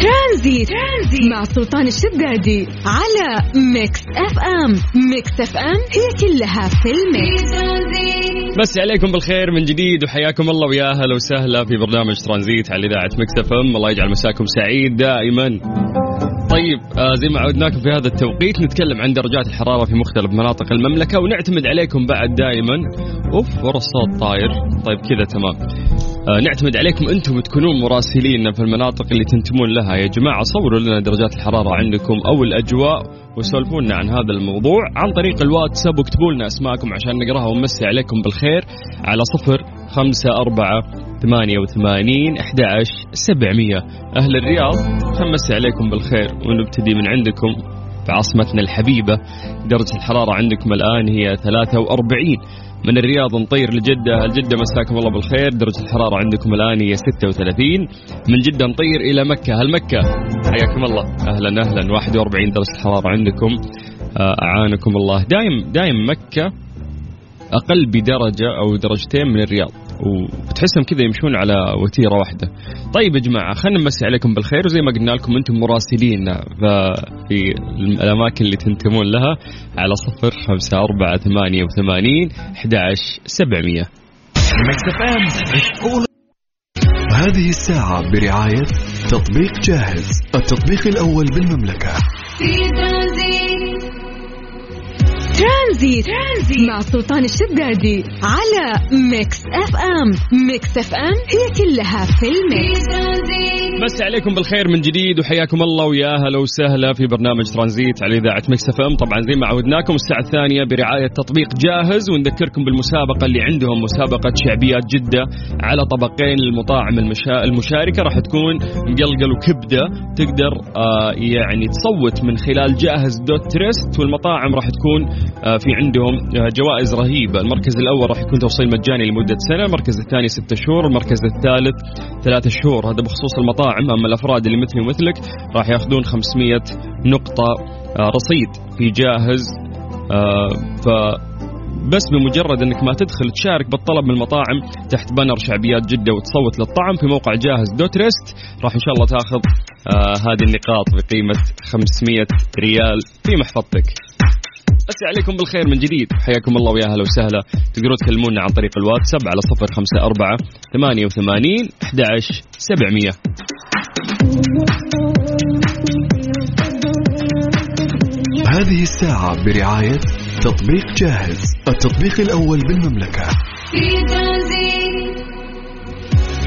ترانزيت. ترانزيت مع سلطان الشدادي على Mix FM. Mix FM هي كلها في ال mix. مسي عليكم بالخير من جديد وحياكم الله ويا أهلا وسهلا في برنامج ترانزيت على إذاعة Mix FM. الله يجعل مساكم سعيد دائما. طيب آه زي ما عودناكم في هذا التوقيت نتكلم عن درجات الحرارة في مختلف مناطق المملكة ونعتمد عليكم بعد دائما. أوف ورا الصوت طاير. طيب كذا تمام. نعتمد عليكم أنتم تكونون مراسلين في المناطق اللي تنتمون لها. يا جماعة صوروا لنا درجات الحرارة عندكم أو الأجواء وسولفوا لنا عن هذا الموضوع عن طريق الواتساب واكتبوا لنا أسماءكم عشان نقراها ونمسي عليكم بالخير على صفر خمسة أربعة ثمانية وثمانين أحد سبعمية. أهل الرياض خمسي عليكم بالخير ونبتدي من عندكم في عاصمتنا الحبيبة. درجة الحرارة عندكم الآن هي 43 من الرياض نطير لجدة. الجدة مساكم الله بالخير. درجة الحرارة عندكم الآن هي 36 من جدة نطير إلى مكة. هل مكة؟ حياكم الله. أهلا أهلا. 41 درجة الحرارة عندكم. آه، أعانكم الله. دايم دايم مكة أقل بدرجة أو درجتين من الرياض. وتحسهم كذا يمشون على وتيرة واحدة. طيب يا جماعة خلينا نمسي عليكم بالخير وزي ما قلنا لكم أنتم مراسلين في الأماكن اللي تنتمون لها على صفر خمسة أربعة ثمانية وثمانين أحد سبعمية هذه الساعة برعاية تطبيق جاهز التطبيق الأول بالمملكة ترانزيت. ترانزيت مع سلطان الشدادي على Mix FM. Mix FM هي كلها في ال mix. مسي عليكم بالخير من جديد وحياكم الله ويا أهلا وسهلا في برنامج ترانزيت على إذاعة Mix FM. طبعا زي ما عودناكم الساعة الثانية برعاية تطبيق جاهز ونذكركم بالمسابقة اللي عندهم مسابقة شعبيات جدة على طبقين المطاعم المشا... المشاركة. راح تكون مقلقل وكبدة تقدر آه يعني تصوت من خلال جاهز dot تريست والمطاعم راح تكون آه في عندهم آه جوائز رهيبة. المركز الأول راح يكون توصيل مجاني لمدة سنة المركز الثاني ستة شهور المركز الثالث ثلاثة شهور. هذا بخصوص المطاعم. أما الأفراد اللي مثلي ومثلك راح يأخذون 500 نقطة آه رصيد في جاهز آه ف بس بمجرد إنك ما تدخل تشارك بالطلب من المطاعم تحت بنر شعبيات جدة وتصوت للطعم في موقع جاهز دوت ريست راح إن شاء الله تأخذ آه هذه النقاط بقيمة 500 ريال في محفظتك. أسي عليكم بالخير من جديد. حياكم الله ويا أهلا وسهلا. تقدروا تكلمونا عن طريق الواتساب على صفر خمسة أربعة ثمانية وثمانين أحد سبعمية. هذه الساعة برعاية تطبيق جاهز التطبيق الأول بالمملكة. ترانزيت.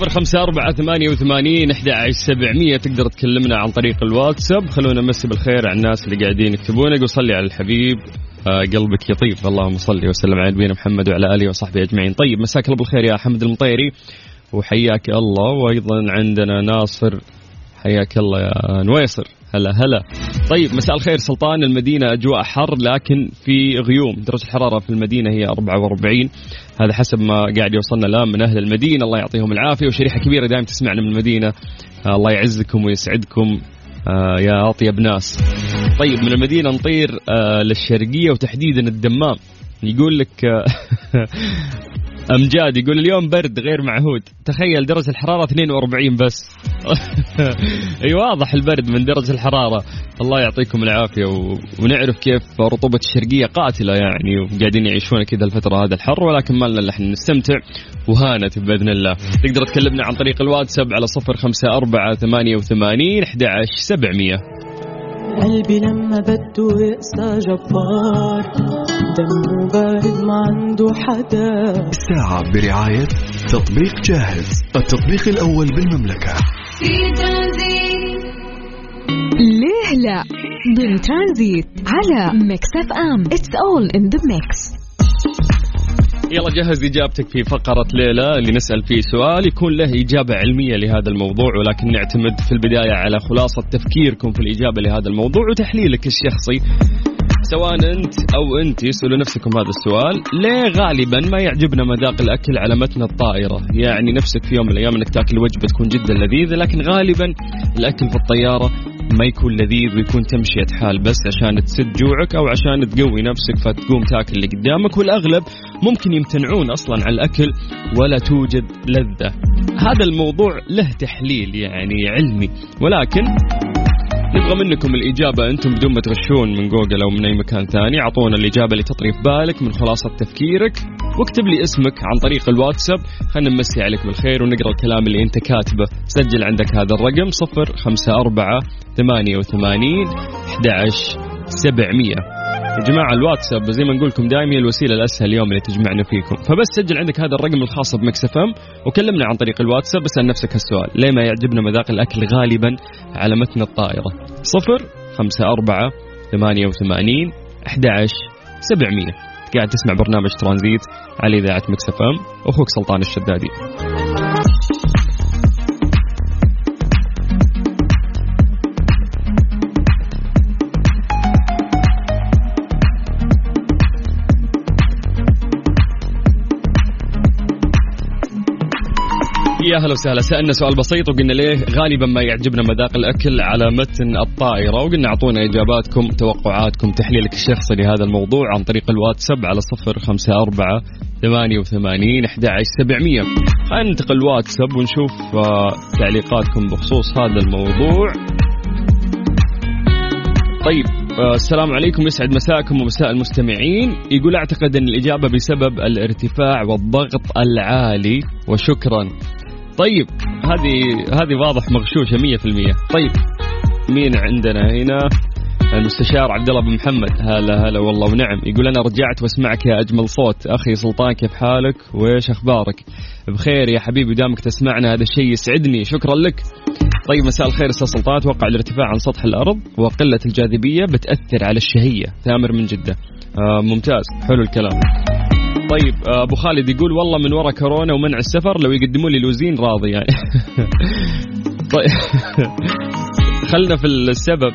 صفر خمسة أربعة ثمانية وثمانين أحد سبعمية. تقدر تكلمنا عن طريق الواتساب. خلونا نمسي بالخير على الناس اللي قاعدين يكتبون يقول صلي على الحبيب آه قلبك يطيب اللهم صل وسلم على نبينا محمد وعلى آله وصحبه أجمعين. طيب مساك الله بالخير يا حمد المطيري. وحياك الله. وأيضا عندنا ناصر. حياك الله يا نويصر. هلا هلا. طيب مساء الخير سلطان. المدينة أجواء حر لكن في غيوم. درجة الحرارة في المدينة هي 44 هذا حسب ما قاعد يوصلنا الآن من أهل المدينة. الله يعطيهم العافية. وشريحة كبيرة دائما تسمعنا من المدينة. آه الله يعزكم ويسعدكم. آه يا أطيب ناس. طيب من المدينة نطير آه للشرقية وتحديدا الدمام. يقول لك أمجاد يقول اليوم برد غير معهود. تخيل درجة الحرارة 42 بس. أي واضح البرد من درجة الحرارة. الله يعطيكم العافية و... ونعرف كيف رطوبة الشرقية قاتلة يعني وقاعدين يعيشون كذا الفترة هذا الحر ولكن ما لنا إحنا نستمتع وهانت بإذن الله. تقدر تكلمنا عن طريق الواتساب على صفر خمسة أربعة ثمانية وثمانين أحد سبعمية. قلبي لما بده يقسى جبار دمه بارد ما عنده حدا الساعة برعاية تطبيق جاهز التطبيق الأول بالمملكة. ليه لا؟ ضمن ترانزيت على Mix FM. It's all in the mix يلا جهز إجابتك في فقرة ليلة اللي نسأل فيه سؤال يكون له إجابة علمية لهذا الموضوع ولكن نعتمد في البداية على خلاصة تفكيركم في الإجابة لهذا الموضوع وتحليلك الشخصي. سواء أنت أو أنت اسالوا نفسكم هذا السؤال. ليه غالبا ما يعجبنا مذاق الأكل على متن الطائرة؟ يعني نفسك في يوم من الأيام إنك تأكل وجبة تكون جدا لذيذة لكن غالبا الأكل في الطيارة ما يكون لذيذ ويكون تمشية حال بس عشان تسد جوعك أو عشان تقوي نفسك فتقوم تاكل اللي قدامك والأغلب ممكن يمتنعون أصلا عن الأكل ولا توجد لذة. هذا الموضوع له تحليل يعني علمي ولكن نبغى منكم الإجابة. أنتم بدون ما تغشون من جوجل أو من أي مكان ثاني أعطونا الإجابة اللي تطري في بالك من خلاصة تفكيرك. واكتب لي اسمك عن طريق الواتساب. خلينا نمسي عليك بالخير ونقرأ الكلام اللي أنت كاتبه. سجل عندك هذا الرقم صفر خمسة أربعة ثمانية وثمانين أحد سبعمية. يا جماعة الواتساب زي ما نقول لكم دائما الوسيلة الأسهل اليوم اللي تجمعنا فيكم. فبس سجل عندك هذا الرقم الخاص ب Mix FM وكلمنا عن طريق الواتساب. اسأل نفسك هالسؤال. ليه ما يعجبنا مذاق الأكل غالبا على متن الطائرة؟ صفر خمسة أربعة ثمانية وثمانين أحد سبعمية. قاعد تسمع برنامج ترانزيت على إذاعة Mix FM. أخوك سلطان الشدادي. يا هلا وسهلا. سألنا سؤال بسيط وقلنا ليه غالبا ما يعجبنا مذاق الأكل على متن الطائرة. وقلنا أعطونا إجاباتكم توقعاتكم تحليلك الشخصي لهذا الموضوع عن طريق الواتساب على صفر خمسة أربعة ثمانية وثمانين أحد سبعمية. خلينا ننتقل الواتساب ونشوف آه، تعليقاتكم بخصوص هذا الموضوع. طيب آه، السلام عليكم. يسعد مساكم ومساء المستمعين. يقول أعتقد أن الإجابة بسبب الارتفاع والضغط العالي وشكرا. طيب هذه هذه واضح مغشوشة 100% طيب مين عندنا هنا؟ المستشار عبد الله بن محمد. هلا هلا والله ونعم. يقول أنا رجعت وأسمعك يا أجمل صوت. أخي سلطان كيف حالك؟ وإيش أخبارك؟ بخير يا حبيبي دامك تسمعنا هذا الشيء يسعدني. شكرا لك. طيب مساء الخير أستاذ سلطان. أتوقع الارتفاع عن سطح الأرض وقلة الجاذبية بتأثر على الشهية. ثامر من جدة. آه ممتاز. حلو الكلام. طيب آه، أبو خالد يقول والله من وراء كورونا ومنع السفر لو يقدموا لي لوزين راضي يعني. طيب خلنا في السبب.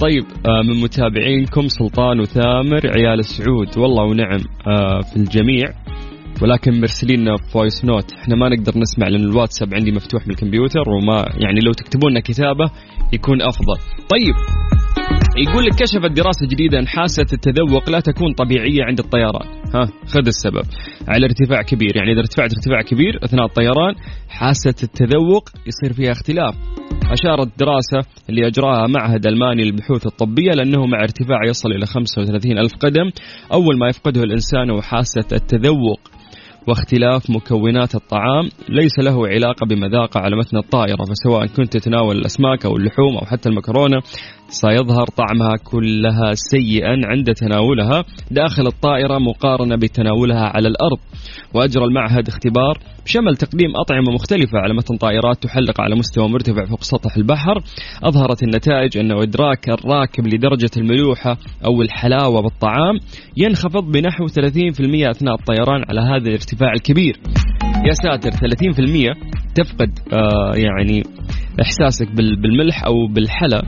طيب آه، من متابعينكم سلطان وثامر عيال السعود. والله ونعم آه، في الجميع. ولكن مرسلين لنا voice note إحنا ما نقدر نسمع لأن الواتساب عندي مفتوح بالكمبيوتر وما يعني لو تكتبون كتابة يكون أفضل. طيب يقول لك كشفت دراسة جديدة أن حاسة التذوق لا تكون طبيعية عند الطيران. ها خذ السبب. على ارتفاع كبير. يعني إذا ارتفعت ارتفاع كبير أثناء الطيران حاسة التذوق يصير فيها اختلاف. أشارت دراسة اللي أجراها معهد ألماني للبحوث الطبية لأنه مع ارتفاع يصل إلى 35 ألف قدم. أول ما يفقده الإنسان هو حاسة التذوق واختلاف مكونات الطعام. ليس له علاقة بمذاقه على متن الطائرة فسواء كنت تتناول الأسماك أو اللحوم أو حتى المكرونة. سيظهر طعمها كلها سيئا عند تناولها داخل الطائرة مقارنة بتناولها على الأرض. وأجرى المعهد اختبار شمل تقديم أطعمة مختلفة على متن طائرات تحلق على مستوى مرتفع فوق سطح البحر. أظهرت النتائج أن إدراك الراكب لدرجة الملوحة أو الحلاوة بالطعام ينخفض بنحو 30% أثناء الطيران على هذا الارتفاع الكبير. يا ساتر 30% تفقد آه يعني إحساسك بالملح أو بالحلا.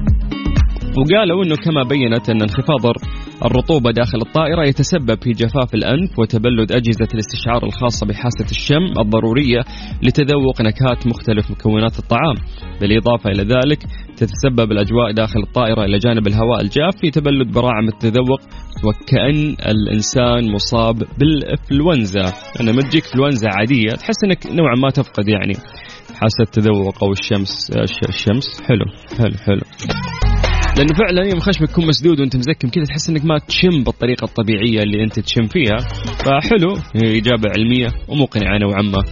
وقالوا إنه كما بينت أن انخفاض الرطوبة داخل الطائرة يتسبب في جفاف الأنف وتبلد أجهزة الاستشعار الخاصة بحاسة الشم الضرورية لتذوق نكهات مختلف مكونات الطعام. بالإضافة إلى ذلك تتسبب الأجواء داخل الطائرة إلى جانب الهواء الجاف في تبلد براعم التذوق وكأن الإنسان مصاب بالإنفلونزا. أنا ما تجيك إنفلونزا عادية تحس أنك نوعا ما تفقد يعني حاسة التذوق أو الشم الشم. حلو حلو حلو. لأنه فعلا يوم خشمك يكون مسدود وأنت مزكم كذا تحس إنك ما تشم بالطريقة الطبيعية اللي أنت تشم فيها. فحلو. إجابة علمية ومقنعة نوعا ما.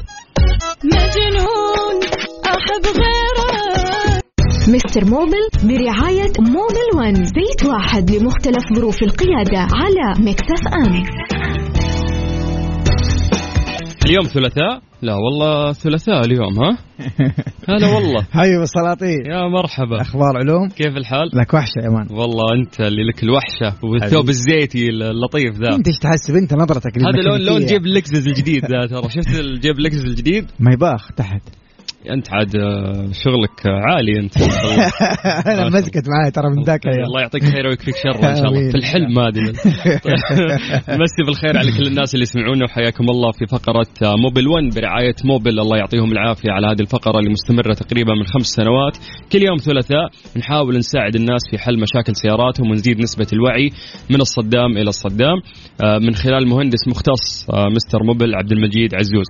مجنون أحب غيرك. Mister Mobil برعاية Mobil One. زيت واحد لمختلف ظروف القيادة على Mix FM. اليوم ثلاثاء. لا والله ثلاثاء اليوم ها؟ هلا والله. حبيبي أبو السلاطين يا مرحبا. أخبار علوم؟ كيف الحال؟ لك وحشة يا man. والله أنت اللي لك الوحشة والثوب الزيتي اللطيف ذا. أنت إيش تحسب أنت نظرتك هذا لون لون جيب Lexus الجديد ذا ترى. شفت الجيب Lexus الجديد؟ ما يباخ تحت. أنت عاد آه، شغلك عالي أنت. أنا مسكت معاي ترى من ذاك اليوم. الله يعطيك خير ويكفيك شر إن شاء الله. في الحلم ما أدري. مسي بالخير على كل الناس اللي يسمعونا وحياكم الله في فقرة آه، موبل 1 برعاية موبل الله يعطيهم العافية على هذه الفقرة اللي مستمرة تقريبا من خمس سنوات. كل يوم ثلاثاء نحاول نساعد الناس في حل مشاكل سياراتهم ونزيد نسبة الوعي من الصدام إلى الصدام آه، من خلال مهندس مختص مستر موبل عبد المجيد عزوز.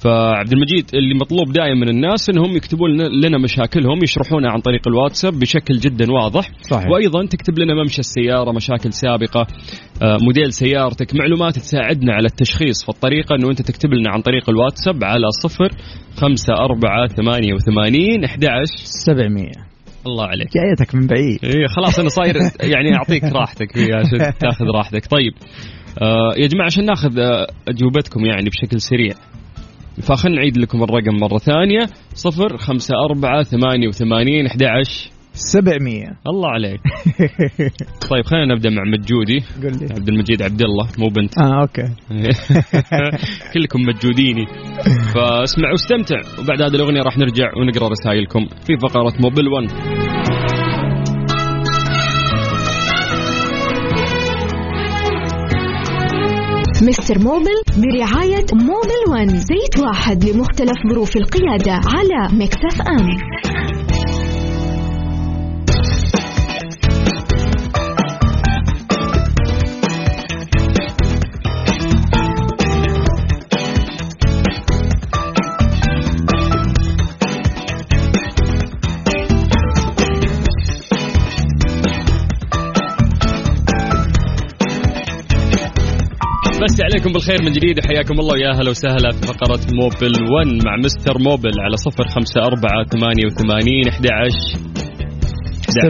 فعبد المجيد اللي مطلوب دائما من الناس إنهم يكتبون لنا مشاكلهم يشرحونها عن طريق الواتساب بشكل جدا واضح. صحيح. وأيضا تكتب لنا ممشى السيارة مشاكل سابقة آه، موديل سيارتك معلومات تساعدنا على التشخيص فالطريقة إنه أنت تكتب لنا عن طريق الواتساب على صفر خمسة أربعة ثمانية وثمانين أحد سبعمية. الله عليك. جايتك من بعيد. إيه خلاص أنا صاير يعني أعطيك راحتك فيها عشان تأخذ راحتك. طيب آه يا جماعة عشان نأخذ آه أجوبتكم يعني بشكل سريع. فخلنا نعيد لكم الرقم مرة ثانية. صفر خمسة أربعة ثمانية وثمانين أحد عشر سبعمية. الله عليك. طيب خلينا نبدأ مع مجودي. قل لي. عبد المجيد عبد الله مو بنت. آه okay. كلكم مجوديني. فاسمع واستمتع وبعد هذه الأغنية راح نرجع ونقرأ رسائلكم في فقرة Mobil 1 Mister Mobil برعاية Mobil One زيت واحد لمختلف ظروف القيادة على Mix FM. مسي عليكم بالخير من جديد وحياكم الله ويا أهلا وسهلا في فقرة موبل 1 مع مستر موبل على صفر خمسة أربعة ثمانية وثمانين أحد عشر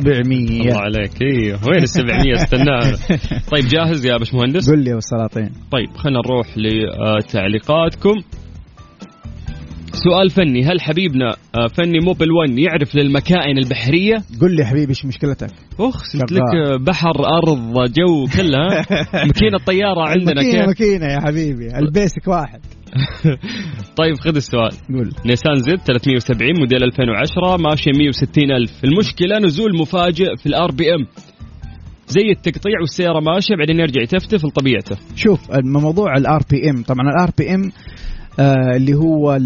سبعمية. الله عليك. إيه وين السبعمية؟ استناها طيب جاهز يا باش مهندس قل لي والسلاطين طيب خلينا نروح لتعليقاتكم. سؤال فني هل حبيبنا آه، فني موبل 1 يعرف للمكائن البحرية؟ قل لي حبيبي إيش مشكلتك؟ أخ قلت. لك بحر أرض جو كلها ماكينة الطيارة عندنا ماكينة كيف؟ ماكينة يا حبيبي ال basic واحد. طيب خذ السؤال. قول. نيسان Z 370 موديل 2010 ماشيه 160 ألف. المشكلة نزول مفاجئ في ال RPM. زي التقطيع والسيارة ماشية بعدين يرجع يتفتف لطبيعته. شوف موضوع ال RPM. طبعا ال RPM اللي هو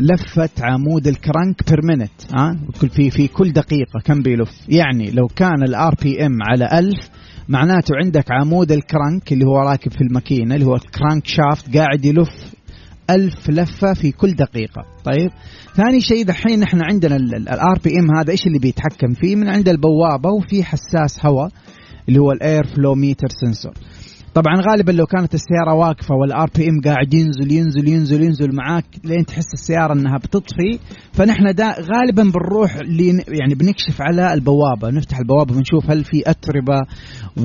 لفة عمود ال crank per minute ها كل في في كل دقيقة كم بيلف؟ يعني لو كان ال RPM على 1000 معناته عندك عمود الكرنك اللي هو راكب في الماكينة اللي هو ال crankshaft قاعد يلف ألف لفة في كل دقيقة. طيب؟ ثاني شيء دحين إحنا عندنا ال RPM هذا إيش اللي بيتحكم فيه؟ من عند البوابة وفي حساس هواء اللي هو ال air flow meter sensor طبعا غالبا لو كانت السيارة واقفة وال RPM قاعد ينزل ينزل ينزل ينزل معاك لين تحس السيارة إنها بتطفي فنحن دا غالبا بنروح يعني بنكشف على البوابة نفتح البوابة بنشوف هل في أتربة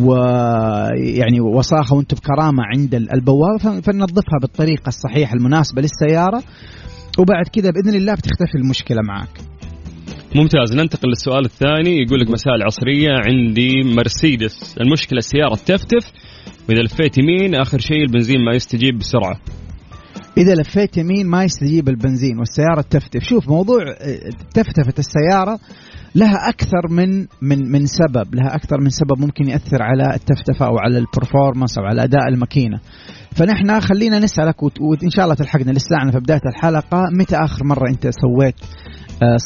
ويعني وساخة وأنتم بكرامة عند البوابة فننظفها بالطريقة الصحيحة المناسبة للسيارة وبعد كذا بإذن الله بتختفي المشكلة معك ممتاز. ننتقل للسؤال الثاني. يقول لك مساء العصرية. عندي مرسيدس. المشكلة السيارة تفتف. وإذا لفيت يمين آخر شيء البنزين ما يستجيب بسرعة. إذا لفيت يمين ما يستجيب البنزين والسيارة تفتف. شوف موضوع آه، تفتفه السيارة لها أكثر من من من سبب. لها أكثر من سبب ممكن يأثر على التفتفة أو على ال performance أو على أداء الماكينة. فنحن خلينا نسألك وإن شاء الله تلحقنا لساعنا في بداية الحلقة متى آخر مرة أنت سويت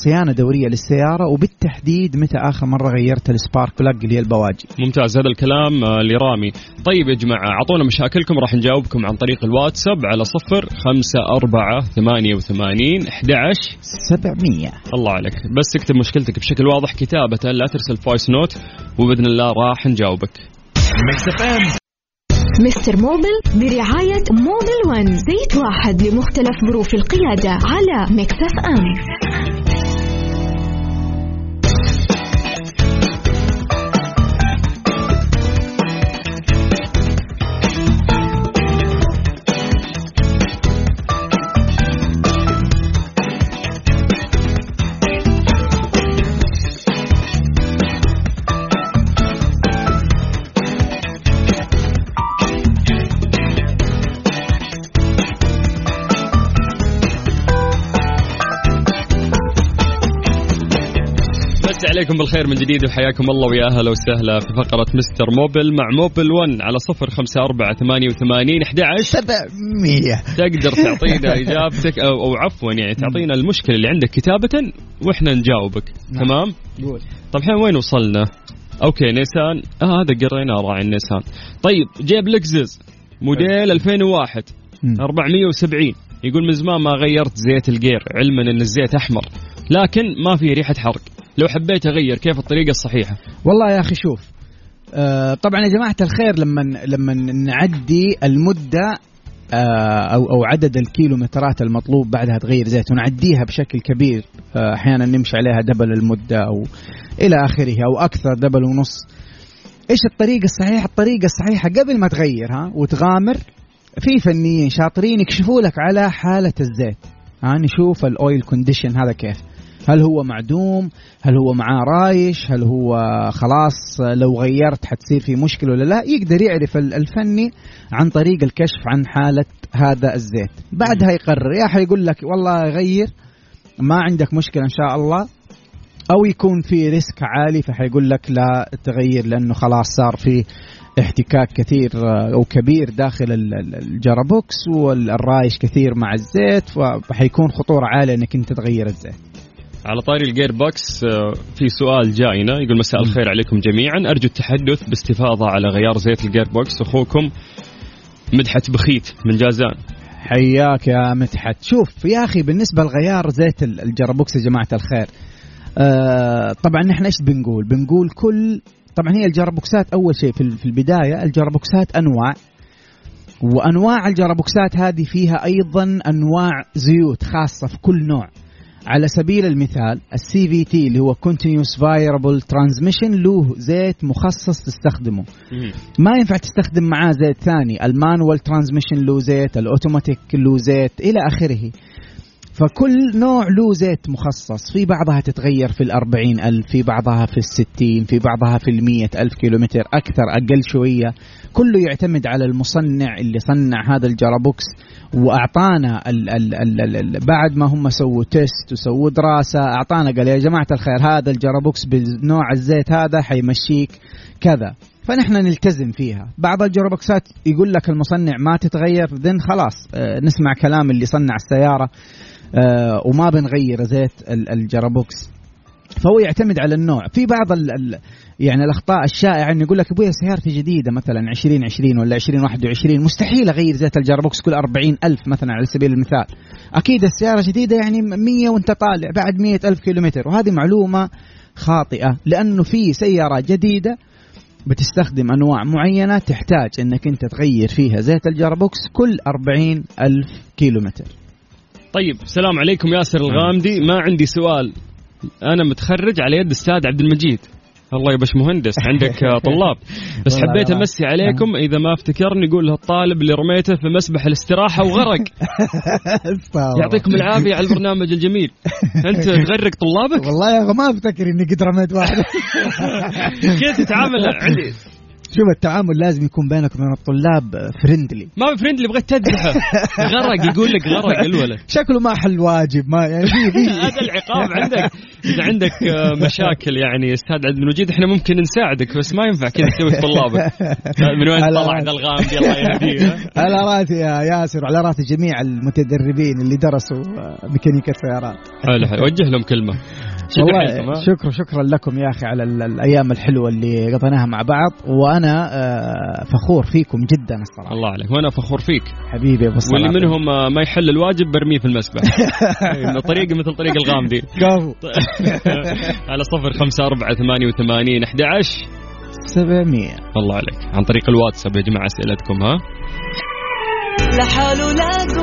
صيانة دورية للسيارة وبالتحديد متى آخر مرة غيرت ال spark plug اللي هي البواجي؟ ممتاز هذا الكلام آه، لرامي. طيب يا جماعة أعطونا مشاكلكم راح نجاوبكم عن طريق الواتساب على صفر خمسة أربعة ثمانية وثمانين أحد عشر 700 الله عليك. بس اكتب مشكلتك بشكل واضح كتابة لا ترسل voice note وبإذن الله راح نجاوبك. مستر موبل برعاية موبل one زيت واحد لمختلف ظروف القيادة على مكس اف ام عليكم بالخير من جديد وحياكم الله ويا أهلا وسهلا في فقرة مستر موبل مع موبل 1 على صفر خمسة أربعة ثمانية وثمانين أحد 700 تقدر تعطينا إجابتك أو, أو عفوا يعني تعطينا المشكلة اللي عندك كتابة وإحنا نجاوبك. نعم. تمام؟ قول. طيب الحين وين وصلنا؟ أوكي نيسان. آه هذا قريناه راعي النيسان. طيب جيب لكزس موديل 2001 مم. 470 يقول من زمان ما غيرت زيت الجير علما إن الزيت أحمر. لكن ما في ريحة حرق. لو حبيت أغير كيف الطريقة الصحيحة؟ والله يا أخي شوف آه طبعا يا جماعة الخير لما لما نعدي المدة آه أو أو عدد الكيلومترات المطلوب بعدها تغير زيت ونعديها بشكل كبير آه أحيانا نمشي عليها دبل المدة أو إلى آخره أو أكثر دبل ونص. إيش الطريقة الصحيحة؟ الطريقة الصحيحة قبل ما تغير ها وتغامر في فنيين شاطرين يكشفوا لك على حالة الزيت. ها نشوف ال oil condition هذا كيف. هل هو معدوم؟ هل هو معاه رايش؟ هل هو خلاص لو غيرت حتصير في مشكلة ولا لا؟ يقدر يعرف ال- الفني عن طريق الكشف عن حالة هذا الزيت. بعدها يقرر. يا حيقول لك والله غير ما عندك مشكلة إن شاء الله. أو يكون في risk عالي فحيقول لك لا تغير لأنه خلاص صار في احتكاك كثير آه، أو كبير داخل ال- ال- الجيربوكس والرايش كثير مع الزيت فحيكون خطورة عالية أنك أنت تغير الزيت. على طاري الجير بوكس آه، في سؤال جاينا يقول مساء الخير عليكم جميعا. أرجو التحدث باستفاضة على غيار زيت الجير بوكس أخوكم مدحت بخيت من جازان. حياك يا مدحت. شوف يا أخي بالنسبة لغيار زيت ال- الجرابوكس يا جماعة الخير آه طبعا نحن إيش بنقول؟ بنقول كل طبعا هي الجرابوكسات أول شيء في ال- في البداية الجرابوكسات أنواع وأنواع الجرابوكسات هذه فيها أيضا أنواع زيوت خاصة في كل نوع. على سبيل المثال ال CVT اللي هو continuous variable transmission له زيت مخصص تستخدمه. ما ينفع تستخدم معاه زيت ثاني. ال manual transmission له زيت الأوتوماتيك له زيت إلى آخره. فكل نوع له زيت مخصص. في بعضها تتغير في الأربعين ألف في بعضها في الستين في بعضها في المية ألف كيلومتر أكثر أقل شوية. كله يعتمد على المصنع اللي صنع هذا الجرابوكس وأعطانا ال ال ال ال ال بعد ما هم سووا test وسووا دراسة أعطانا قال يا جماعة الخير هذا الجرابوكس بنوع الزيت هذا حيمشيك كذا. فنحن نلتزم فيها. بعض الجرابوكسات يقول لك المصنع ما تتغير إذن خلاص آه، نسمع كلام اللي صنع السيارة. وما بنغير زيت ال- الجرابوكس. فهو يعتمد على النوع. في بعض ال ال يعني الأخطاء الشائعة إنه يقول لك أبويا سيارتي جديدة مثلا 2020 ولا 2021 مستحيل أغير زيت الجرابوكس كل 40 ألف مثلا على سبيل المثال. أكيد السيارة جديدة يعني 100 وأنت طالع بعد 100 ألف كيلومتر. وهذه معلومة خاطئة لأنه في سيارة جديدة بتستخدم أنواع معينة تحتاج إنك أنت تغير فيها زيت الجرابوكس كل 40 ألف كيلومتر. طيب السلام عليكم ياسر الغامدي. ما عندي سؤال. أنا متخرج على يد أستاذ عبد المجيد. الله يا باش مهندس عندك طلاب. بس حبيت. أمسي عليكم. إذا ما أفتكرني يقول له الطالب اللي رميته في مسبح الاستراحة وغرق. يعطيكم العافية على البرنامج الجميل. أنت تغرق طلابك؟ والله يا ما أفتكر إني قد رميت واحد. كيف تتعامل عندي؟ شوف التعامل لازم يكون بينك وبين الطلاب friendly ما friendly بغيت تذبحه غرق يقول لك غرق الولد شكله ما حل واجب ما يعني في في هذا العقاب عندك. إذا عندك آه، مشاكل يعني أستاذ عبد المجيد إحنا ممكن نساعدك بس ما ينفع كذا تسوي طلابك. من وين طلع رأسي. ذا الغامدي الله يهديه على راسي يا ياسر وعلى رأس جميع المتدربين اللي درسوا آه، ميكانيكا سيارات حلو حلو. وجه لهم كلمة. والله شكرا شكرا لكم يا أخي على ال- الأيام الحلوة اللي قضيناها مع بعض وأنا آه، فخور فيكم جدا الصراحة. الله عليك وأنا فخور فيك. حبيبي أبو واللي منهم آه، ما يحل الواجب برميه في المسبح. إنه طريقه مثل طريق الغامدي كفو. على صفر خمسة أربعة ثمانية وثمانين أحد عشر 700 الله عليك. عن طريق الواتساب يا جماعة أسئلتكم ها؟ لحاله لا قوة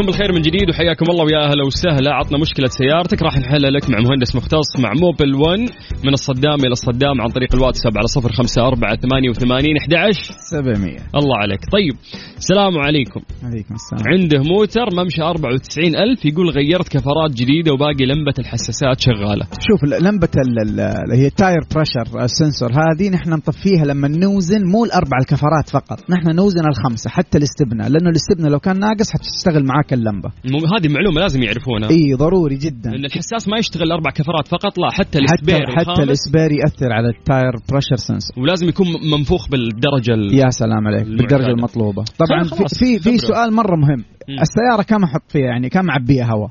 مسي عليكم بالخير من جديد وحياكم الله ويا أهلا وسهلا. عطنا مشكلة سيارتك راح نحلها لك مع مهندس مختص مع موبل 1 من الصدام إلى الصدام عن طريق الواتساب على 054 88 11 700 الله عليك. طيب السلام عليكم. عليكم السلام. عنده موتر ممشى 94 ألف يقول غيرت كفرات جديدة وباقي لمبة الحساسات شغالة. شوف ال- اللي هي ال tire pressure sensor هذه نحن نطفيها لما نوزن مو الأربع الكفرات فقط نحن نوزن الخمسة حتى الاستبنة لأنه الاستبنة لو كان ناقص حتشتغل معاك اللمبة مو- هذه معلومة لازم يعرفونها. إي ضروري جدا. لأن الحساس ما يشتغل أربع كفرات فقط لا حتى حتى ال spare حتى الخامس ال spare يأثر على ال tire pressure sensor ولازم يكون منفوخ بالدرجة ال... يا سلام عليك المعتادة. بالدرجة المطلوبة. طبعا في في. سؤال مرة مهم. مم. السيارة كم أحط فيها؟ يعني كم أعبيها هواء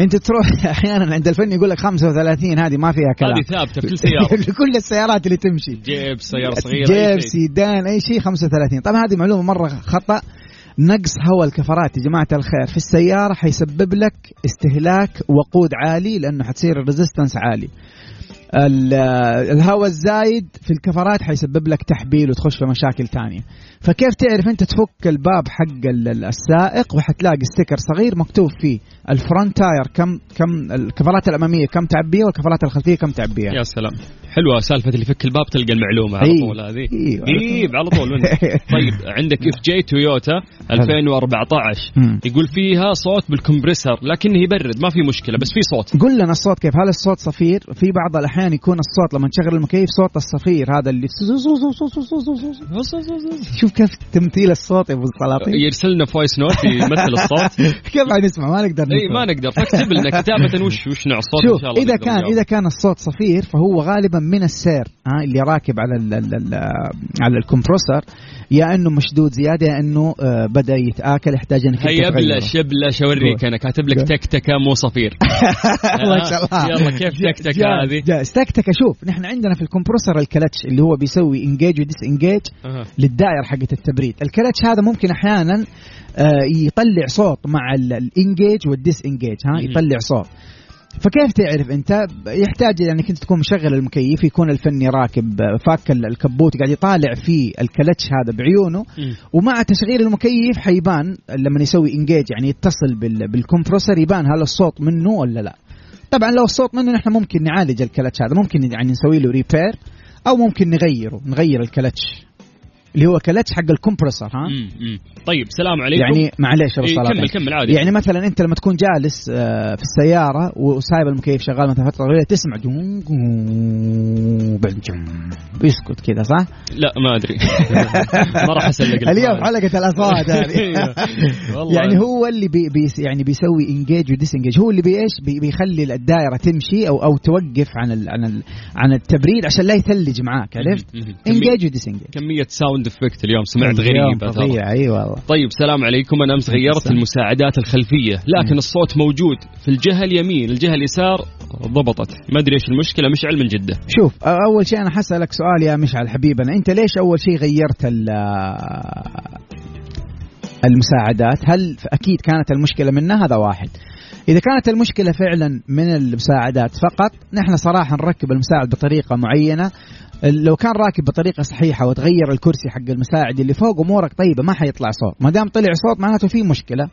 أنت تروح أحيانا عند الفني يقول لك 35 هذه ما فيها كلام. هذه ثابتة في كل سيارة. لكل السيارات اللي تمشي. جيب سيارة صغيرة أي جيب شيء. سيدان أي شيء 35 طبعا هذه معلومة مرة خطأ. نقص هواء الكفرات يا جماعة الخير. في السيارة حيسبب لك استهلاك وقود عالي لأنه حتصير ال resistance عالي. ال- الهواء الزايد في الكفرات حيسبب لك تحبيل وتخش في مشاكل تانية. فكيف تعرف أنت تفك الباب حق ال- ال- السائق وحتلاقي sticker صغير مكتوب فيه ال front tire كم كم الكفرات الأمامية كم تعبيها والكفرات الخلفية كم تعبيها يا سلام. حلوة سالفة اللي يفك الباب تلقى المعلومة على إي. طول هذه. قريب على طول. طيب عندك إف جي تويوتا 2014 مم. يقول فيها صوت بال compressor لكنه يبرد ما في مشكلة بس في صوت. قل لنا الصوت كيف؟ هل الصوت صفير؟ في بعض الأحيان يكون الصوت لما تشغل المكيف صوت الصفير هذا اللي شوف كيف تمثيل الصوت يا أبو السلاطين يرسل لنا voice note يمثل الصوت. كيف حنسمع ما نقدر اي. ما نقدر فاكتب لنا كتابة وش وش نوع الصوت إن شوف شاء الله إذا كان. إذا كان الصوت صفير فهو غالبا من السير ها اللي راكب على ال ال ال على ال compressor يا إنه مشدود زيادة يا إنه آه، بدأ يتآكل يحتاج إنك هيا تغيره. بلش بلش اوريك أنا كاتب لك. تكتكة مو صفير ما شاء الله يلا كيف تكتكة هذه؟ تكتكة شوف نحن عندنا في ال compressor ال clutch اللي هو بيسوي engage و disengage. للدائرة حقت التبريد الكلتش هذا ممكن أحيانا آه، يطلع صوت مع ال- ال engage وال disengage ها. يطلع صوت. فكيف تعرف انت؟ يحتاج يعني كنت تكون مشغل المكيف يكون الفني راكب آه، فاك ال- الكبوت قاعد يطالع في الكلتش هذا بعيونه. ومع تشغيل المكيف حيبان لما يسوي engage يعني يتصل بال- بال compressor يبان هل الصوت منه ولا لا. طبعا لو الصوت منه نحن ممكن نعالج الكلتش هذا ممكن يعني نسوي له repair أو ممكن نغيره نغير الكلتش. اللي هو كلتش حق ال compressor ها مم. مم. طيب سلام عليكم يعني معليش إيه، صلاح. كمل كمل عادي يعني مثلا أنت لما تكون جالس آه، في السيارة وسايب المكيف شغال مثلا فترة طويلة تسمع جم جم جم يسكت كذا صح؟ لا ما أدري ما راح اسلق اليوم حلقة الاصوات هذه أيوه. يعني هو اللي بي بي يعني بيسوي engage و disengage هو اللي بيش بي بيخلي الدائرة تمشي أو أو توقف عن ال عن ال عن التبريد عشان لا يثلج معاك عرفت؟ انجيج وديس انجيج كمية sound effect اليوم سمعت ترى. فظيع. أي والله. طيب سلام عليكم. أنا أمس غيرت. المساعدات الخلفية لكن مم. الصوت موجود في الجهة اليمين الجهة اليسار ضبطت. ما أدري إيش المشكلة مشعل من جدة. شوف أول شيء أنا حسألك سؤال يا مشعل حبيبنا أنت ليش أول شيء غيرت ال- المساعدات؟ هل أكيد كانت المشكلة منها؟ هذا واحد. إذا كانت المشكلة فعلا من المساعدات فقط نحن صراحة نركب المساعد بطريقة معينة. لو كان راكب بطريقة صحيحة وتغير الكرسي حق المساعد اللي فوق امورك طيبة ما حيطلع صوت. ما دام طلع صوت معناته في مشكلة.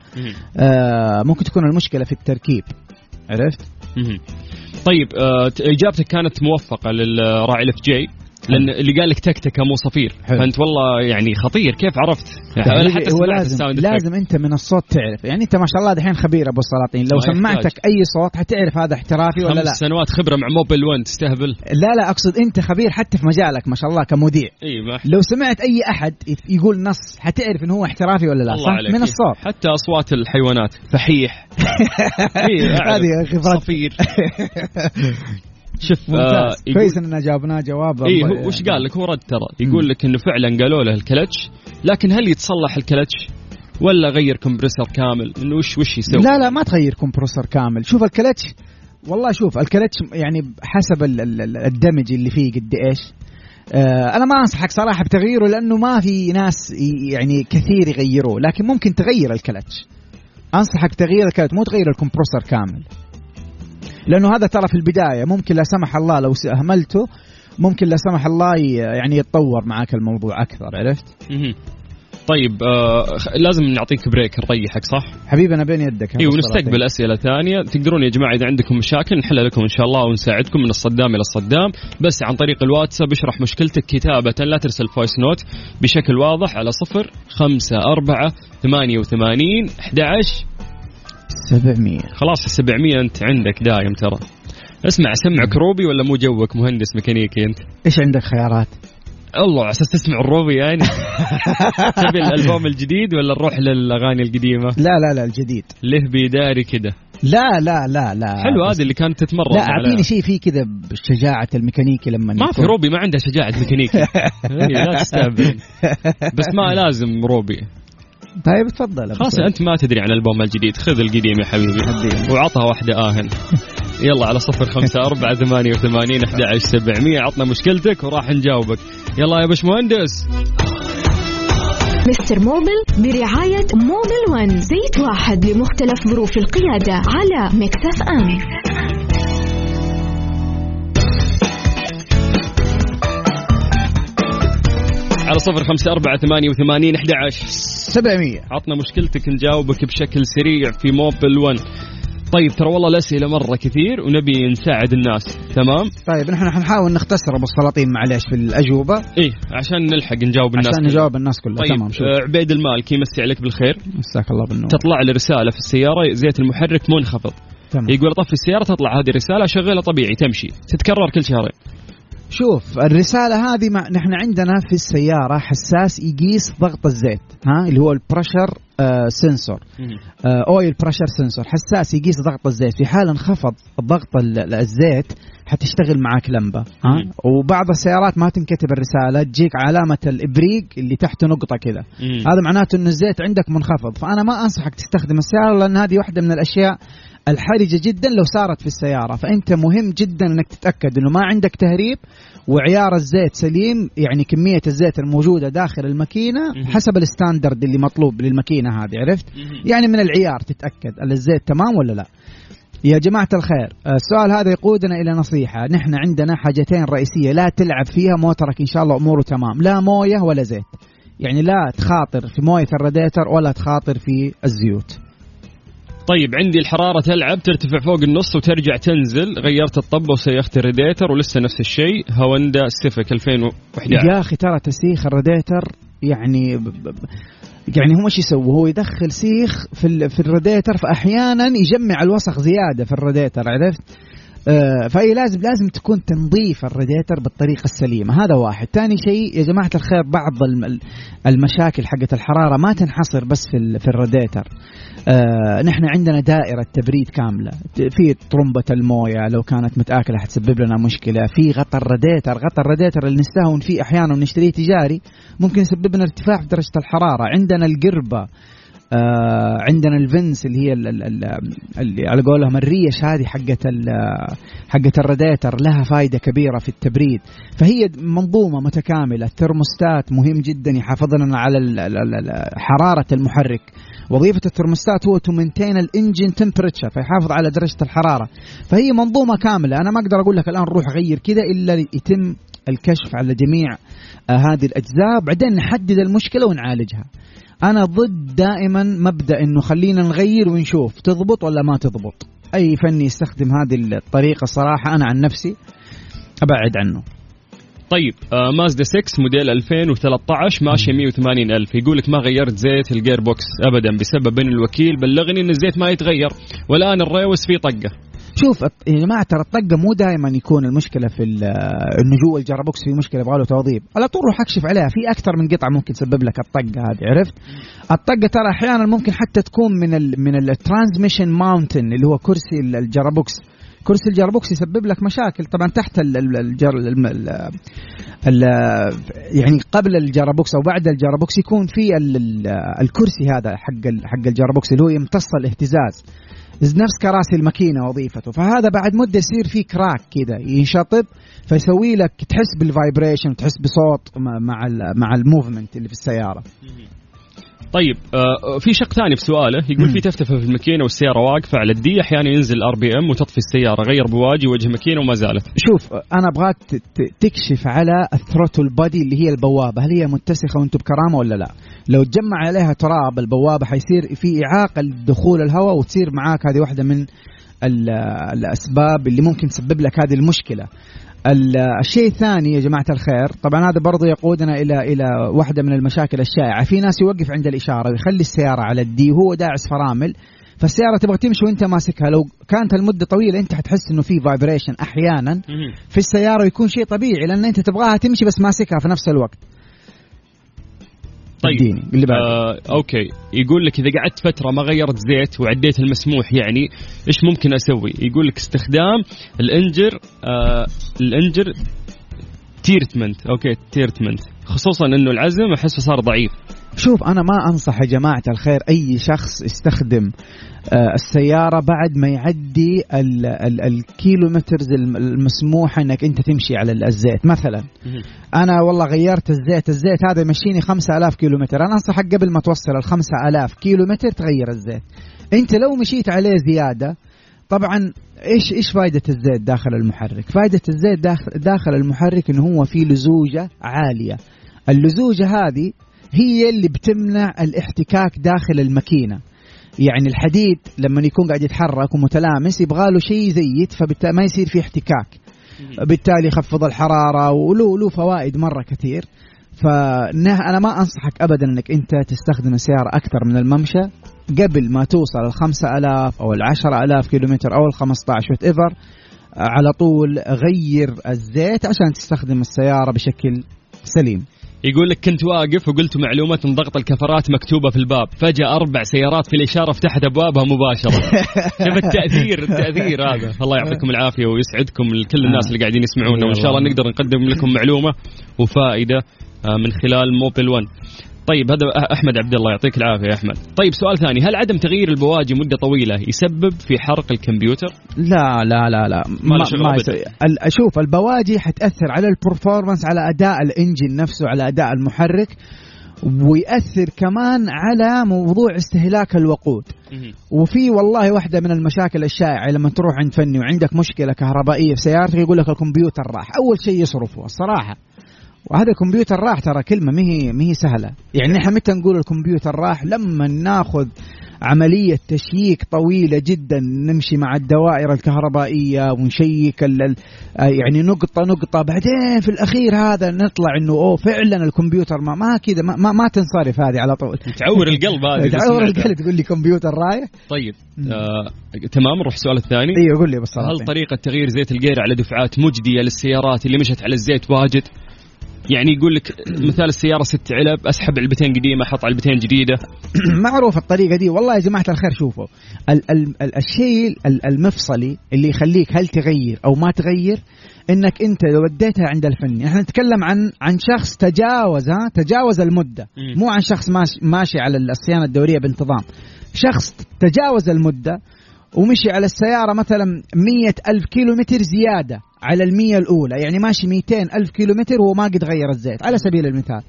آه ممكن تكون المشكلة في التركيب. عرفت. طيب آه إجابتك كانت موفقة للراعي الاف جي لأن اللي قال لك تكتكه مو صفير. حلو. فأنت والله يعني خطير. كيف عرفت؟ يعني أنا حتى هو لازم. لازم أنت من الصوت تعرف. يعني أنت ما شاء الله دحين خبير أبو السلاطين. لو. سمعتك أي صوت حتعرف هذا احترافي ولا خمس لا. سنوات خبرة مع Mobil 1 تستهبل. لا لا أقصد أنت خبير حتى في مجالك ما شاء الله كمذيع. إي ما لو سمعت أي أحد يقول نص حتعرف انه هو احترافي ولا لا صح؟ عليك. من. الصوت. حتى أصوات الحيوانات. فحيح. هذه خبرات صفير. شوف آه ممتاز. كويس إننا جاوبناه جواب اي هو وش قال لك؟ هو رد ترى. يقول لك إنه فعلا قالوا له الكلتش لكن هل يتصلح الكلتش؟ ولا غير compressor كامل؟ إنه وش وش يسوي؟ لا لا ما تغير compressor كامل. شوف الكلتش والله شوف الكلتش يعني حسب ال- ال- ال- ال damage اللي فيه قد إيش. آه أنا ما أنصحك صراحة بتغييره لأنه ما في ناس يعني كثير يغيروه لكن ممكن تغير الكلتش. أنصحك تغيير الكلتش مو تغير ال compressor كامل. لأنه هذا ترى في البداية ممكن لا سمح الله لو اهملته ممكن لا سمح الله يعني يتطور معك الموضوع أكثر عرفت. طيب آه لازم نعطيك break نريحك صح؟ حبيبي أنا بين يدك. اي ونستقبل أسئلة ثانية. تقدرون يا جماعة إذا عندكم مشاكل نحلها لكم إن شاء الله ونساعدكم من الصدام إلى الصدام. بس عن طريق الواتساب اشرح مشكلتك كتابة لا ترسل voice note. بشكل واضح على صفر خمسة أربعة ثمانية وثمانين أحد عشر 700 خلاص 700 أنت عندك دايم ترى. اسمع سمعك روبي ولا مو جوك؟ مهندس ميكانيكي أنت. إيش عندك خيارات؟ الله على أساس تسمع الروبي يعني. تبي الألبوم الجديد ولا نروح للأغاني القديمة؟ لا لا لا الجديد. له بيداري كده. لا لا لا لا. حلو هذه اللي كانت تتمرن لا. أعطيني شيء فيه كذا بشجاعة الميكانيكي لما ما في روبي ما عنده شجاعة ميكانيكي. إيه، لا تستهبل. بس ما لازم روبي. طيب تفضل. خلاص. أنت ما تدري عن الألبوم الجديد. خذ القديم يا حبيبي. وعطها واحدة آهن. يلا على صفر خمسة أربعة ثمانية وثمانين أحد عشر سبعمية. عطنا مشكلتك وراح نجاوبك. يلا يا باش مهندس مستر موبل برعاية موبل ون. زيت واحد لمختلف ظروف القيادة على مكسف أم. على صفر خمسة أربعة ثمانية وثمانين أحد عشر. 700 عطنا مشكلتك نجاوبك بشكل سريع في موبل 1 طيب ترى والله الأسئلة مرة كثير ونبي نساعد الناس. تمام؟ طيب نحن حنحاول نختصر أبو السلاطين معليش في الأجوبة. إيه عشان نلحق نجاوب الناس عشان. نجاوب الناس كلها. طيب تمام شوف. آه، عبيد المالكي يمسي عليك بالخير. مساك الله بالنور. تطلع لي رسالة في السيارة زيت المحرك منخفض. تمام. يقول طفي السيارة تطلع هذه الرسالة شغلها طبيعي تمشي. تتكرر كل شهرين. شوف الرسالة هذه مع نحن عندنا في السيارة حساس يقيس ضغط الزيت ها؟ اللي هو ال pressure آه sensor آه oil pressure sensor حساس يقيس ضغط الزيت. في حال انخفض ضغط ال- ال- الزيت حتشتغل معك لمبة ها؟ مم. وبعض السيارات ما تنكتب الرسالة تجيك علامة الإبريق اللي تحته نقطة كذا. هذا معناته انه الزيت عندك منخفض. فأنا ما أنصحك تستخدم السيارة لأن هذه واحدة من الأشياء الحرجة جدا لو صارت في السيارة فأنت مهم جدا إنك تتأكد إنه ما عندك تهريب وعيار الزيت سليم يعني كمية الزيت الموجودة داخل الماكينة. حسب ال standard اللي مطلوب للماكينة هذه عرفت. يعني من العيار تتأكد هل الزيت تمام ولا لا يا جماعة الخير السؤال هذا يقودنا إلى نصيحة نحن عندنا حاجتين رئيسية لا تلعب فيها موترك إن شاء الله أموره تمام لا موية ولا زيت يعني لا تخاطر في موية الراديتر ولا تخاطر في الزيوت طيب عندي الحرارة تلعب ترتفع فوق النص وترجع تنزل غيرت الطبة وسيخت الريديتر ولسه نفس الشيء هوندا سيفيك 2011 يا أخي ترى تسيخ الراديتر يعني يعني هو إيش يسوي؟ هو يدخل سيخ في في الراديتر فأحيانا يجمع الوسخ زيادة في الراديتر عرفت؟ آه فهي لازم لازم تكون تنظيف الراديتر بالطريقة السليمة. هذا واحد. ثاني شيء يا جماعة الخير بعض الم- المشاكل حقت الحرارة ما تنحصر بس في في الراديتر آه نحن عندنا دائرة تبريد كاملة. في طرمبه الموية لو كانت متآكلة حتسبب لنا مشكلة. في غطا الراديتر غطا الراديتر اللي نستهون فيه أحيانا ونشتريه تجاري ممكن يسبب لنا ارتفاع في درجة الحرارة. عندنا القربة. آه عندنا ال fins اللي هي ال- ال- ال- اللي على قولهم الريش هذه حقت حقت الراديتر لها فائده كبيرة في التبريد. فهي منظومة متكاملة الترموستات مهم جدا يحافظ لنا على حرارة المحرك. وظيفة الترموستات هو to maintain ال engine temperature فيحافظ على درجة الحرارة. فهي منظومة كاملة. أنا ما أقدر أقول لك الآن روح غير كذا إلا يتم الكشف على جميع آه هذه الأجزاء. بعدين نحدد المشكلة ونعالجها. أنا ضد دائما مبدأ إنه خلينا نغير ونشوف تضبط ولا ما تضبط. أي فني يستخدم هذه الطريقة صراحة أنا عن نفسي أبعد عنه. طيب آه مازدا 6 موديل 2013 ماشيه 180 ألف. يقول لك ما غيرت زيت ال gearbox أبدا. بسبب أن الوكيل بلغني أن الزيت ما يتغير. والآن الريوس فيه طقة. شوف يا جماعة ترى الطقه مو دائما يكون المشكلة في انه جوا ال gearbox في مشكلة يبغى له توضيب على طول روح اكشف عليها. في أكثر من قطعة ممكن تسبب لك الطقة هذه عرفت؟ الطقة ترى أحيانا ممكن حتى تكون من ال من ال transmission mounting اللي هو كرسي ال- ال gearbox. كرسي ال gearbox يسبب لك مشاكل. طبعا تحت ال ال الجر ال ال ال يعني قبل ال gearbox أو بعد ال gearbox يكون في ال ال الكرسي هذا حق حق ال gearbox اللي هو يمتص الاهتزاز. نفس كراسي الماكينة وظيفته. فهذا بعد مدة يصير فيه crack كذا ينشطب فيسوي لك تحس بال vibration تحس بصوت مع مع ال- مع ال movement اللي في السيارة. طيب آه في شق ثاني في سؤاله. يقول في تفتفة في الماكينة والسيارة واقفة على ال D أحيانا ينزل RPM وتطفي السيارة غير بواجي وجه ماكينة وما زالت. شوف أنا أبغاك تكشف على ال throttle body اللي هي البوابة. هل هي متسخة وانت بكرامة ولا لا؟ لو تجمع عليها تراب البوابة حيصير في إعاقة لدخول الهواء وتصير معاك هذه واحدة من ال- الأسباب اللي ممكن تسبب لك هذه المشكلة. ال- الشيء الثاني يا جماعة الخير طبعا هذا برضو يقودنا إلى إلى واحدة من المشاكل الشائعة. في ناس يوقف عند الإشارة ويخلي السيارة على ال D وهو داعس فرامل فالسيارة تبغى تمشي وأنت ماسكها. لو كانت المدة طويلة أنت حتحس إنه في vibration أحيانا في السيارة ويكون شيء طبيعي لأن أنت تبغاها تمشي بس ماسكها في نفس الوقت. طيب اديني اللي بعده آه okay. يقول لك إذا قعدت فترة ما غيرت زيت وعديت المسموح يعني إيش ممكن أسوي؟ يقول لك استخدام ال engine آه ال engine treatment okay treatment خصوصا إنه العزم أحسه صار ضعيف. شوف أنا ما أنصح يا جماعة الخير أي شخص يستخدم آه، السيارة بعد ما يعدي ال- ال- ال kilometers الم- المسموحه إنك أنت تمشي على ال- الزيت. مثلا أنا والله غيرت الزيت. الزيت هذا يمشيني 5000 كيلومتر. أنا أنصحك قبل ما توصل ال 5000 كيلومتر تغير الزيت. أنت لو مشيت عليه زيادة طبعا إيش إيش فائده الزيت داخل المحرك؟ فائده الزيت داخل, داخل المحرك إنه هو فيه لزوجة عالية. اللزوجة هذه هي اللي بتمنع الاحتكاك داخل الماكينة. يعني الحديد لما يكون قاعد يتحرك ومتلامس يبغى له شيء زيت فبالتالي ما يصير في احتكاك. بالتالي يخفض الحرارة وله له فوائد مرة كثير. فانا ما أنصحك ابدا إنك أنت تستخدم السيارة أكثر من الممشى. قبل ما توصل ال 5000 أو ال 10000 كيلومتر أو ال 15 whatever على طول غير الزيت عشان تستخدم السيارة بشكل سليم. يقول لك كنت واقف وقلت معلومة ان ضغط الكفرات مكتوبة في الباب. فجأة أربع سيارات في الإشارة فتحت أبوابها مباشرة. شوف التأثير التأثير هذا. الله يعطيكم العافية ويسعدكم لكل الناس اللي قاعدين يسمعونا. وإن شاء الله نقدر نقدم لكم معلومة وفائدة آه، من خلال موبل 1 طيب هذا أحمد عبد الله يعطيك العافية يا أحمد. طيب سؤال ثاني هل عدم تغيير البواجي مدة طويلة يسبب في حرق الكمبيوتر؟ لا لا لا لا ما أبداً. يصير. ال- شوف البواجي حتأثر على ال performance على أداء ال engine نفسه على أداء المحرك ويأثر كمان على موضوع استهلاك الوقود وفي والله واحدة من المشاكل الشائعة لما تروح عند فني وعندك مشكلة كهربائية في سيارتك يقول لك الكمبيوتر راح أول شيء يصرفه الصراحة وهذا الكمبيوتر راح ترى كلمة مهي مهي سهلة. يعني نحن متى نقول الكمبيوتر راح؟ لما ناخذ عملية تشييك طويلة جدا نمشي مع الدوائر الكهربائية ونشيك يعني نقطة نقطة. بعدين في الأخير هذا نطلع إنه أوه فعلا الكمبيوتر ما, ما كذا ما, ما, ما تنصرف هذه على طول. تعور القلب هذه تعور. القلب تقول لي كمبيوتر رايح. طيب آه تمام نروح السؤال الثاني. أيوه قول لي بالصراحة. هل طريقة تغيير زيت الجير على دفعات مجدية للسيارات اللي مشت على الزيت واجد؟ يعني يقول لك مثال السيارة ست علب أسحب علبتين قديمة أحط علبتين جديدة. معروف الطريقة دي. والله يا جماعة الخير شوفوا. ال ال ال الشيء ال- المفصلي اللي يخليك هل تغير أو ما تغير إنك أنت لو وديتها عند الفني إحنا نتكلم عن عن شخص تجاوز ها تجاوز المدة. مو عن شخص ماشي, ماشي على الصيانة الدورية بانتظام. شخص تجاوز المدة ومشي على السيارة مثلا مية ألف كيلو متر زيادة على المية الأولى. يعني ماشي ميتين ألف كيلو متر وهو ما قد غير الزيت على سبيل المثال.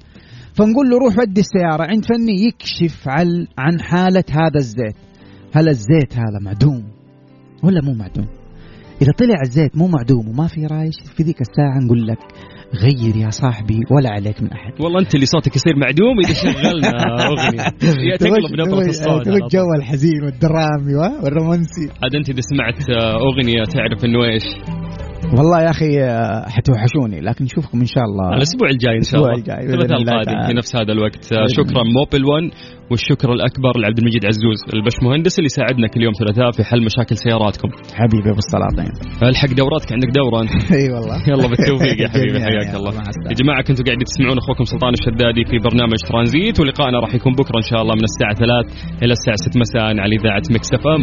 فنقول له روح ودي السيارة عند فني يكشف عن عن حالة هذا الزيت. هل الزيت هذا معدوم ولا مو معدوم؟ إذا طلع الزيت مو معدوم وما في رايش في ذيك الساعة نقول لك غير يا صاحبي ولا عليك من أحد. والله أنت اللي صوتك يصير معدوم إذا شغلنا أغنية. يا تقلب نبرة الصوت. الجو الحزين والدرامي وا- والرومانسي. عاد أنت إذا سمعت آه، أغنية تعرف إنه إيش؟ والله يا أخي آه، حتوحشوني لكن نشوفكم إن شاء الله. الأسبوع الجاي إن شاء الله. الجاي بإذن الثلاثاء القادم في. نفس هذا الوقت. شكرا موبل 1 والشكر الأكبر لعبد المجيد عزوز البشمهندس اللي ساعدنا كل يوم ثلاثاء في حل مشاكل سياراتكم. حبيبي أبو السلاطين الحق دوراتك عندك دورة أنت إي والله. يلا بالتوفيق يا حبيبي حياك يا الله. يا جماعة كنتوا قاعدين تسمعون أخوكم سلطان الشدادي في برنامج ترانزيت ولقائنا راح يكون بكرة إن شاء الله من الساعة 3 إلى الساعة 6 مساء على إذاعة مكس أف أم.